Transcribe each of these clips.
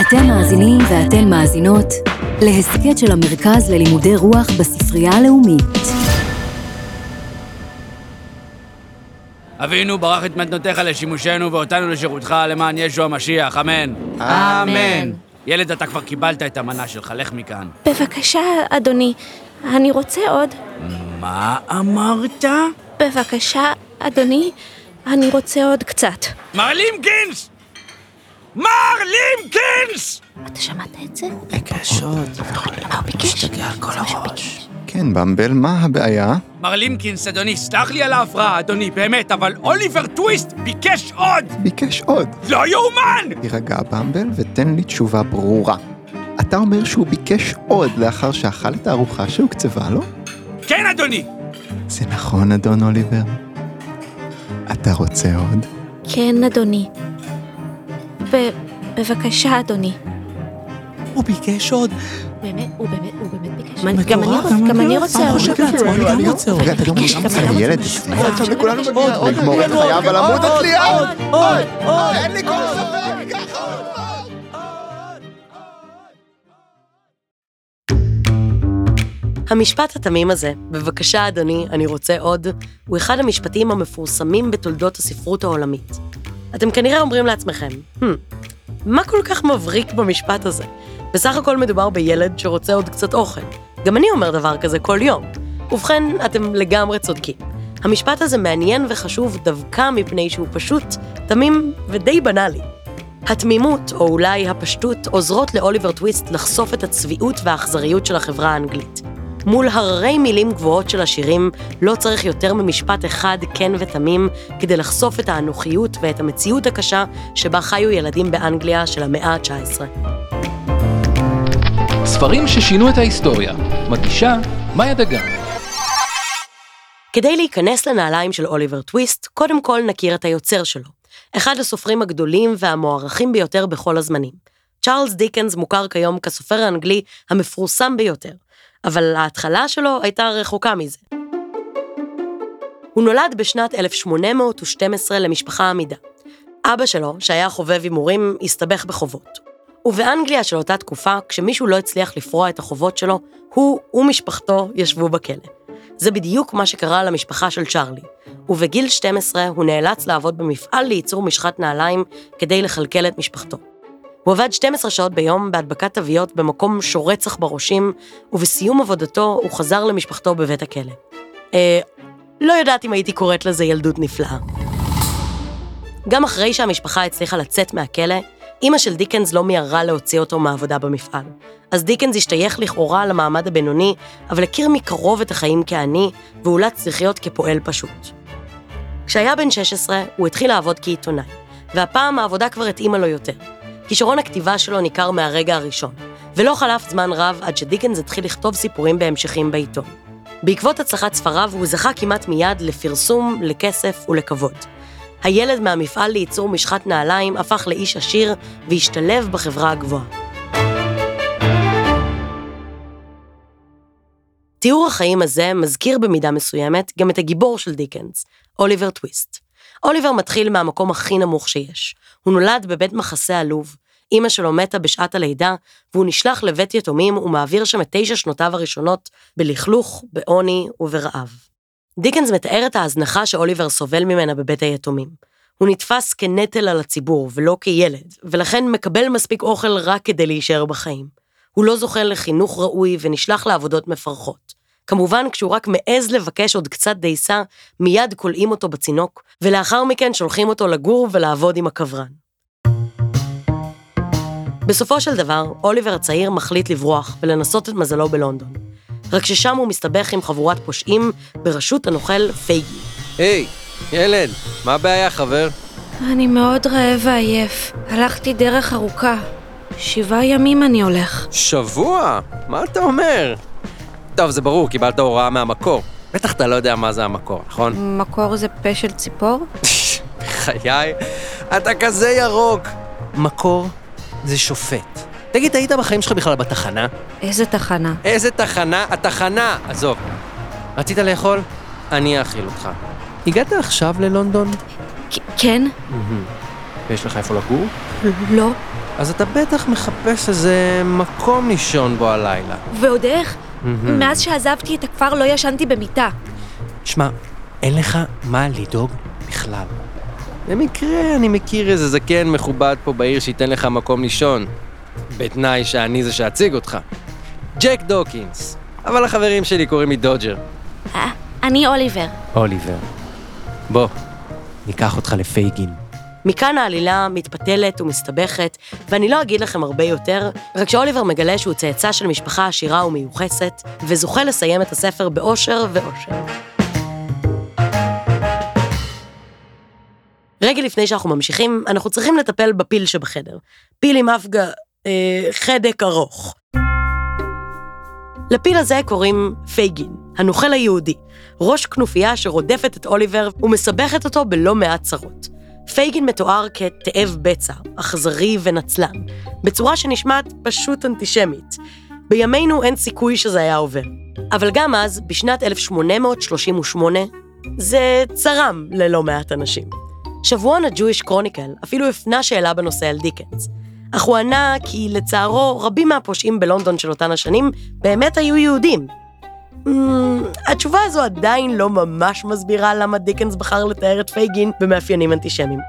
אתם מאזינים ואתן מאזינות להסכת של המרכז ללימודי רוח בספרייה הלאומית. אבינו, ברך את מתנותיך לשימושנו ואותנו לשירותך למען ישו המשיח, אמן. אמן. ילד, אתה כבר קיבלת את המנה שלך, לך מכאן. בבקשה, אדוני, אני רוצה עוד. מה אמרת? בבקשה, אדוני, אני רוצה עוד קצת. מר לימקינס! מר לימקינס! אתה שמעת את זה? ביקש עוד. מה הוא ביקש? משתגע על כל הראש. כן, במבל, מה הבעיה? מר לימקינס, אדוני, סלח לי על ההפרעה, אדוני, באמת, אבל אוליבר טוויסט ביקש עוד! ביקש עוד. לא יאומן! תירגע, במבל, ותן לי תשובה ברורה. אתה אומר שהוא ביקש עוד לאחר שאכל את הארוחה שהוקצבה לו? כן, אדוני! זה נכון, אדון אוליבר? אתה רוצה עוד? כן, אדוני. ב- בבקשה, אדוני. הוא ביקש עוד. באמת, הוא באמת, הוא באמת ביקש. גם אני רוצ- גם אני רוצה עוד. חושב לעצמו, אני גם רוצה עוד. רגע, אתה גם ביקש, גם גם רוצה אני רוצה ילד? עוד. עכשיו לכולנו מגיע עוד, עוד, לגמור את עוד, חייו עוד, על עמוד עוד, התלייה! עוד, עוד, עוד. אין לי כל ספק! ככה עוד! המשפט התמים הזה, בבקשה אדוני, אני רוצה עוד, הוא אחד המשפטים המפורסמים בתולדות הספרות העולמית. אתם כנראה אומרים לעצמכם, hmm, מה כל כך מבריק במשפט הזה? בסך הכל מדובר בילד שרוצה עוד קצת אוכל. גם אני אומר דבר כזה כל יום. ובכן, אתם לגמרי צודקים. המשפט הזה מעניין וחשוב דווקא מפני שהוא פשוט, תמים ודי בנאלי. התמימות, או אולי הפשטות, עוזרות לאוליבר טוויסט לחשוף את הצביעות והאכזריות של החברה האנגלית. מול הררי מילים גבוהות של השירים, לא צריך יותר ממשפט אחד כן ותמים כדי לחשוף את האנוכיות ואת המציאות הקשה שבה חיו ילדים באנגליה של המאה ה-19. ספרים ששינו את ההיסטוריה. מגישה מאיה דגן. כדי להיכנס לנעליים של אוליבר טוויסט, קודם כל נכיר את היוצר שלו. אחד הסופרים הגדולים והמוערכים ביותר בכל הזמנים. צ'ארלס דיקנס מוכר כיום כסופר האנגלי המפורסם ביותר, אבל ההתחלה שלו הייתה רחוקה מזה. הוא נולד בשנת 1812 למשפחה עמידה. אבא שלו, שהיה חובב הימורים, הסתבך בחובות. ובאנגליה של אותה תקופה, כשמישהו לא הצליח לפרוע את החובות שלו, הוא ומשפחתו ישבו בכלא. זה בדיוק מה שקרה למשפחה של צ'ארלי, ובגיל 12 הוא נאלץ לעבוד במפעל לייצור משחת נעליים כדי לכלכל את משפחתו. הוא עבד 12 שעות ביום בהדבקת תוויות במקום שורץ עכברושים, ובסיום עבודתו הוא חזר למשפחתו בבית הכלא. אה, לא יודעת אם הייתי קוראת לזה ילדות נפלאה. גם אחרי שהמשפחה הצליחה לצאת מהכלא, אימא של דיקנס לא מיהרה להוציא אותו מהעבודה במפעל. אז דיקנס השתייך לכאורה למעמד הבינוני, אבל הכיר מקרוב את החיים כעני, ואולץ לחיות כפועל פשוט. כשהיה בן 16, הוא התחיל לעבוד כעיתונאי, והפעם העבודה כבר התאימה לו יותר. כישרון הכתיבה שלו ניכר מהרגע הראשון, ולא חלף זמן רב עד שדיקנס התחיל לכתוב סיפורים בהמשכים בעיתון. בעקבות הצלחת ספריו הוא זכה כמעט מיד לפרסום, לכסף ולכבוד. הילד מהמפעל לייצור משחת נעליים הפך לאיש עשיר והשתלב בחברה הגבוהה. תיאור החיים הזה מזכיר במידה מסוימת גם את הגיבור של דיקנס, אוליבר טוויסט. אוליבר מתחיל מהמקום הכי נמוך שיש. הוא נולד בבית מחסה עלוב, אימא שלו מתה בשעת הלידה, והוא נשלח לבית יתומים ומעביר שם את תשע שנותיו הראשונות בלכלוך, בעוני וברעב. דיקנס מתאר את ההזנחה שאוליבר סובל ממנה בבית היתומים. הוא נתפס כנטל על הציבור ולא כילד, ולכן מקבל מספיק אוכל רק כדי להישאר בחיים. הוא לא זוכה לחינוך ראוי ונשלח לעבודות מפרכות. כמובן, כשהוא רק מעז לבקש עוד קצת דייסה, מיד כולאים אותו בצינוק, ולאחר מכן שולחים אותו לגור ולעבוד עם הקברן. בסופו של דבר, אוליבר הצעיר מחליט לברוח ולנסות את מזלו בלונדון. רק ששם הוא מסתבך עם חבורת פושעים בראשות הנוכל פייגי. היי, ילד, מה הבעיה, חבר? אני מאוד רעב ועייף. הלכתי דרך ארוכה. שבעה ימים אני הולך. שבוע? מה אתה אומר? טוב, זה ברור, קיבלת הוראה מהמקור. בטח אתה לא יודע מה זה המקור, נכון? מקור זה פה של ציפור? חיי, אתה כזה ירוק. מקור זה שופט. תגיד, היית בחיים שלך בכלל בתחנה? איזה תחנה? איזה תחנה? התחנה! עזוב. רצית לאכול? אני אאכיל אותך. הגעת עכשיו ללונדון? כן? ויש לך איפה לגור? לא. אז אתה בטח מחפש איזה מקום לישון בו הלילה. ועוד איך? מהמם. מאז שעזבתי את הכפר לא ישנתי במיטה. שמע, אין לך מה לדאוג בכלל. במקרה אני מכיר איזה זקן מכובד פה בעיר שייתן לך מקום לישון. בתנאי שאני זה שאציג אותך. ג'ק דוקינס. אבל החברים שלי קוראים לי דודג'ר. אה, אני אוליבר. אוליבר. בוא, ניקח אותך לפייגין. מכאן העלילה מתפתלת ומסתבכת, ואני לא אגיד לכם הרבה יותר, רק שאוליבר מגלה שהוא צאצא של משפחה עשירה ומיוחסת, וזוכה לסיים את הספר באושר ואושר. רגע לפני שאנחנו ממשיכים, אנחנו צריכים לטפל בפיל שבחדר. פיל עם אף. אה, חדק ארוך. לפיל הזה קוראים פייגין, הנוכל היהודי, ראש כנופיה שרודפת את אוליבר ומסבכת אותו בלא מעט צרות. פייגין מתואר כתאב בצע, אכזרי ונצלן, בצורה שנשמעת פשוט אנטישמית. בימינו אין סיכוי שזה היה עובר. אבל גם אז, בשנת 1838, זה צרם ללא מעט אנשים. שבועון ה-Jewish Chronicle אפילו הפנה שאלה בנושא על דיקנס. אך הוא ענה כי לצערו רבים מהפושעים בלונדון של אותן השנים באמת היו יהודים. Mm, התשובה הזו עדיין לא ממש מסבירה למה דיקנס בחר לתאר את פייגין במאפיינים אנטישמיים.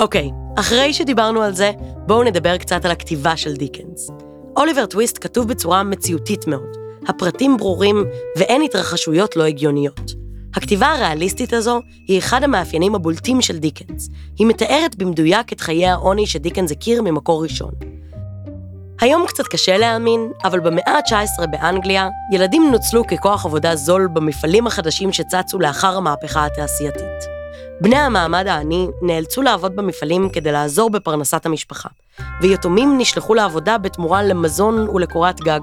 אוקיי, אחרי שדיברנו על זה, בואו נדבר קצת על הכתיבה של דיקנס. אוליבר טוויסט כתוב בצורה מציאותית מאוד. הפרטים ברורים ואין התרחשויות לא הגיוניות. הכתיבה הריאליסטית הזו היא אחד המאפיינים הבולטים של דיקנס. היא מתארת במדויק את חיי העוני שדיקנס הכיר ממקור ראשון. היום קצת קשה להאמין, אבל במאה ה-19 באנגליה, ילדים נוצלו ככוח עבודה זול במפעלים החדשים שצצו לאחר המהפכה התעשייתית. בני המעמד העני נאלצו לעבוד במפעלים כדי לעזור בפרנסת המשפחה, ויתומים נשלחו לעבודה בתמורה למזון ולקורת גג.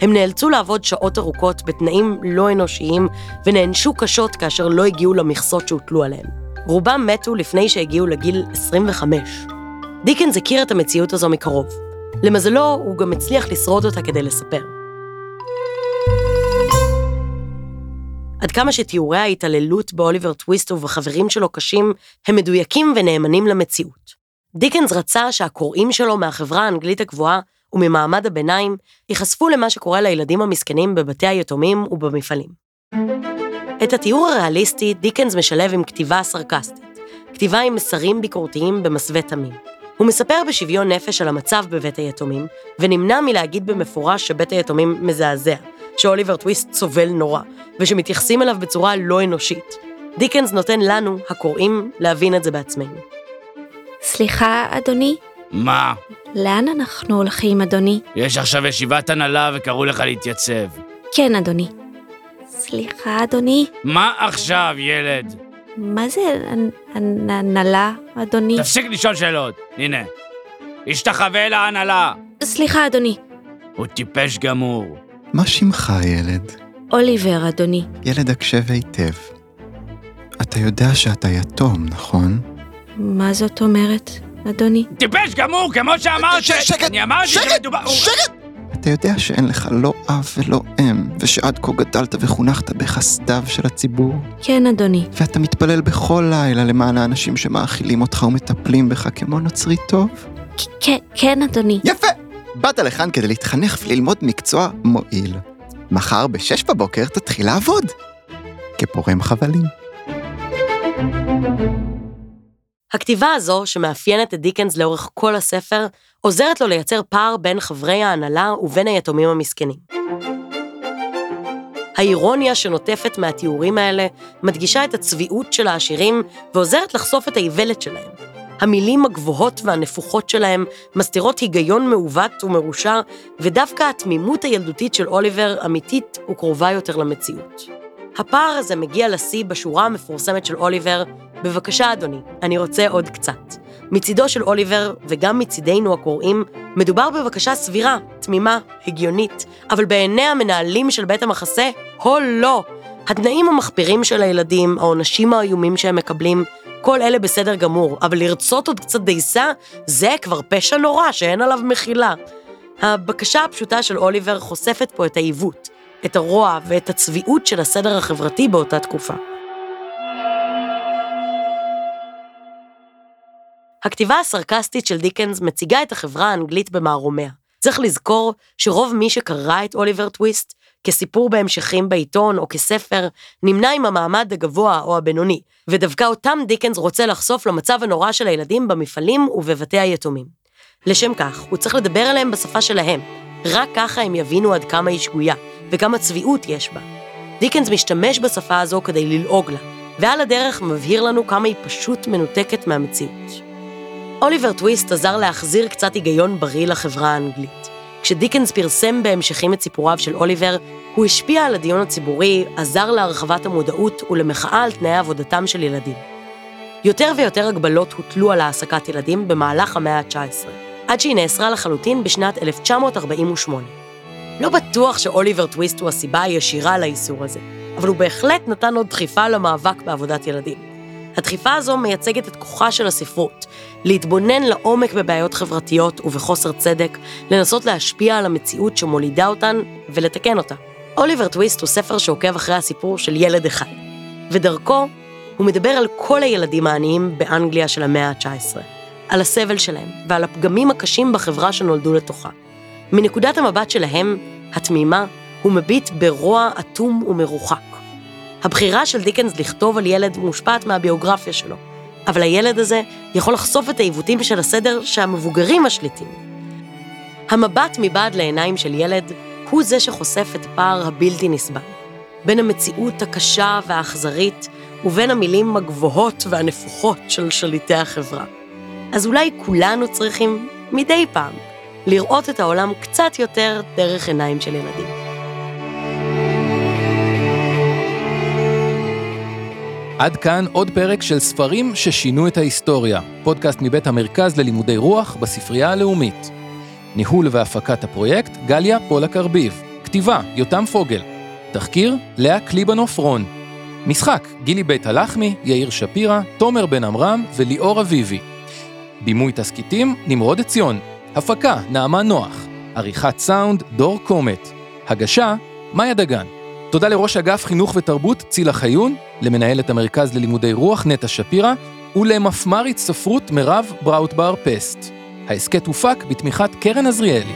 הם נאלצו לעבוד שעות ארוכות בתנאים לא אנושיים, ונענשו קשות כאשר לא הגיעו למכסות שהוטלו עליהם. רובם מתו לפני שהגיעו לגיל 25. דיקנס הכיר את המציאות הזו מקרוב. למזלו, הוא גם הצליח לשרוד אותה כדי לספר. עד כמה שתיאורי ההתעללות באוליבר טוויסט ובחברים שלו קשים, הם מדויקים ונאמנים למציאות. דיקנס רצה שהקוראים שלו מהחברה האנגלית הגבוהה וממעמד הביניים ייחשפו למה שקורה לילדים המסכנים בבתי היתומים ובמפעלים. את התיאור הריאליסטי דיקנס משלב עם כתיבה סרקסטית, כתיבה עם מסרים ביקורתיים במסווה תמים. הוא מספר בשוויון נפש על המצב בבית היתומים, ונמנע מלהגיד במפורש שבית היתומים מזעזע, שאוליבר טוויסט סובל נורא, ושמתייחסים אליו בצורה לא אנושית. דיקנס נותן לנו, הקוראים, להבין את זה בעצמנו. סליחה, אדוני? מה? לאן אנחנו הולכים, אדוני? יש עכשיו ישיבת הנהלה וקראו לך להתייצב. כן, אדוני. סליחה, אדוני? מה עכשיו, ילד? מה זה הנהלה, אדוני? תפסיק לשאול שאלות. הנה. השתחווה להנהלה. סליחה, אדוני. הוא טיפש גמור. מה שמך, ילד? אוליבר, אדוני. ילד הקשב היטב. אתה יודע שאתה יתום, נכון? מה זאת אומרת, אדוני? טיפש גמור, כמו שאמרתי. שקט, אני אמרתי שקט, שמדובר... שקט! אתה יודע שאין לך לא אב ולא אם, ושעד כה גדלת וחונכת בחסדיו של הציבור? כן, אדוני. ואתה מתפלל בכל לילה למען האנשים שמאכילים אותך ומטפלים בך כמו נוצרי טוב? כן, כן, אדוני. יפה! באת לכאן כדי להתחנך וללמוד מקצוע מועיל. מחר בשש בבוקר תתחיל לעבוד. כפורם חבלים. הכתיבה הזו, שמאפיינת את דיקנס לאורך כל הספר, עוזרת לו לייצר פער בין חברי ההנהלה ובין היתומים המסכנים. האירוניה שנוטפת מהתיאורים האלה מדגישה את הצביעות של העשירים ועוזרת לחשוף את האיוולת שלהם. המילים הגבוהות והנפוחות שלהם מסתירות היגיון מעוות ומרושע, ודווקא התמימות הילדותית של אוליבר אמיתית וקרובה יותר למציאות. הפער הזה מגיע לשיא בשורה המפורסמת של אוליבר, בבקשה אדוני, אני רוצה עוד קצת. מצידו של אוליבר, וגם מצידנו הקוראים, מדובר בבקשה סבירה, תמימה, הגיונית, אבל בעיני המנהלים של בית המחסה, הו לא! התנאים המחפירים של הילדים, העונשים האיומים שהם מקבלים, כל אלה בסדר גמור, אבל לרצות עוד קצת דייסה, זה כבר פשע נורא שאין עליו מחילה. הבקשה הפשוטה של אוליבר חושפת פה את העיוות, את הרוע ואת הצביעות של הסדר החברתי באותה תקופה. הכתיבה הסרקסטית של דיקנס מציגה את החברה האנגלית במערומיה. צריך לזכור שרוב מי שקרא את אוליבר טוויסט כסיפור בהמשכים בעיתון או כספר, נמנה עם המעמד הגבוה או הבינוני, ודווקא אותם דיקנס רוצה לחשוף למצב הנורא של הילדים במפעלים ובבתי היתומים. לשם כך, הוא צריך לדבר עליהם בשפה שלהם. רק ככה הם יבינו עד כמה היא שגויה, וכמה צביעות יש בה. דיקנס משתמש בשפה הזו כדי ללעוג לה, ועל הדרך מבהיר לנו כמה היא פשוט מנותקת מהמציאות. אוליבר טוויסט עזר להחזיר קצת היגיון בריא לחברה האנגלית. כשדיקנס פרסם בהמשכים את סיפוריו של אוליבר, הוא השפיע על הדיון הציבורי, עזר להרחבת המודעות ולמחאה על תנאי עבודתם של ילדים. יותר ויותר הגבלות הוטלו על העסקת ילדים במהלך המאה ה-19, עד שהיא נאסרה לחלוטין בשנת 1948. לא בטוח שאוליבר טוויסט הוא הסיבה הישירה לאיסור הזה, אבל הוא בהחלט נתן עוד דחיפה למאבק בעבודת ילדים. הדחיפה הזו מייצגת את כוחה של הספרות, להתבונן לעומק בבעיות חברתיות ובחוסר צדק, לנסות להשפיע על המציאות שמולידה אותן ולתקן אותה. אוליבר טוויסט הוא ספר שעוקב אחרי הסיפור של ילד אחד, ודרכו הוא מדבר על כל הילדים העניים באנגליה של המאה ה-19, על הסבל שלהם ועל הפגמים הקשים בחברה שנולדו לתוכה. מנקודת המבט שלהם, התמימה, הוא מביט ברוע אטום ומרוחק. הבחירה של דיקנס לכתוב על ילד מושפעת מהביוגרפיה שלו, אבל הילד הזה יכול לחשוף את העיוותים של הסדר שהמבוגרים משליטים. המבט מבעד לעיניים של ילד הוא זה שחושף את הפער הבלתי נסבל, בין המציאות הקשה והאכזרית ובין המילים הגבוהות והנפוחות של שליטי החברה. אז אולי כולנו צריכים, מדי פעם, לראות את העולם קצת יותר דרך עיניים של ילדים. עד כאן עוד פרק של ספרים ששינו את ההיסטוריה, פודקאסט מבית המרכז ללימודי רוח בספרייה הלאומית. ניהול והפקת הפרויקט, גליה פולק ארביב. כתיבה, יותם פוגל. תחקיר, לאה קליבנוף רון. משחק, גילי בית הלחמי, יאיר שפירא, תומר בן עמרם וליאור אביבי. בימוי תסכיתים, נמרוד עציון. הפקה, נעמה נוח. עריכת סאונד, דור קומט. הגשה, מאיה דגן. תודה לראש אגף חינוך ותרבות צילה חיון, למנהלת המרכז ללימודי רוח נטע שפירא, ולמפמ"רית ספרות מירב בראוטבר פסט. ההסכת הופק בתמיכת קרן עזריאלי.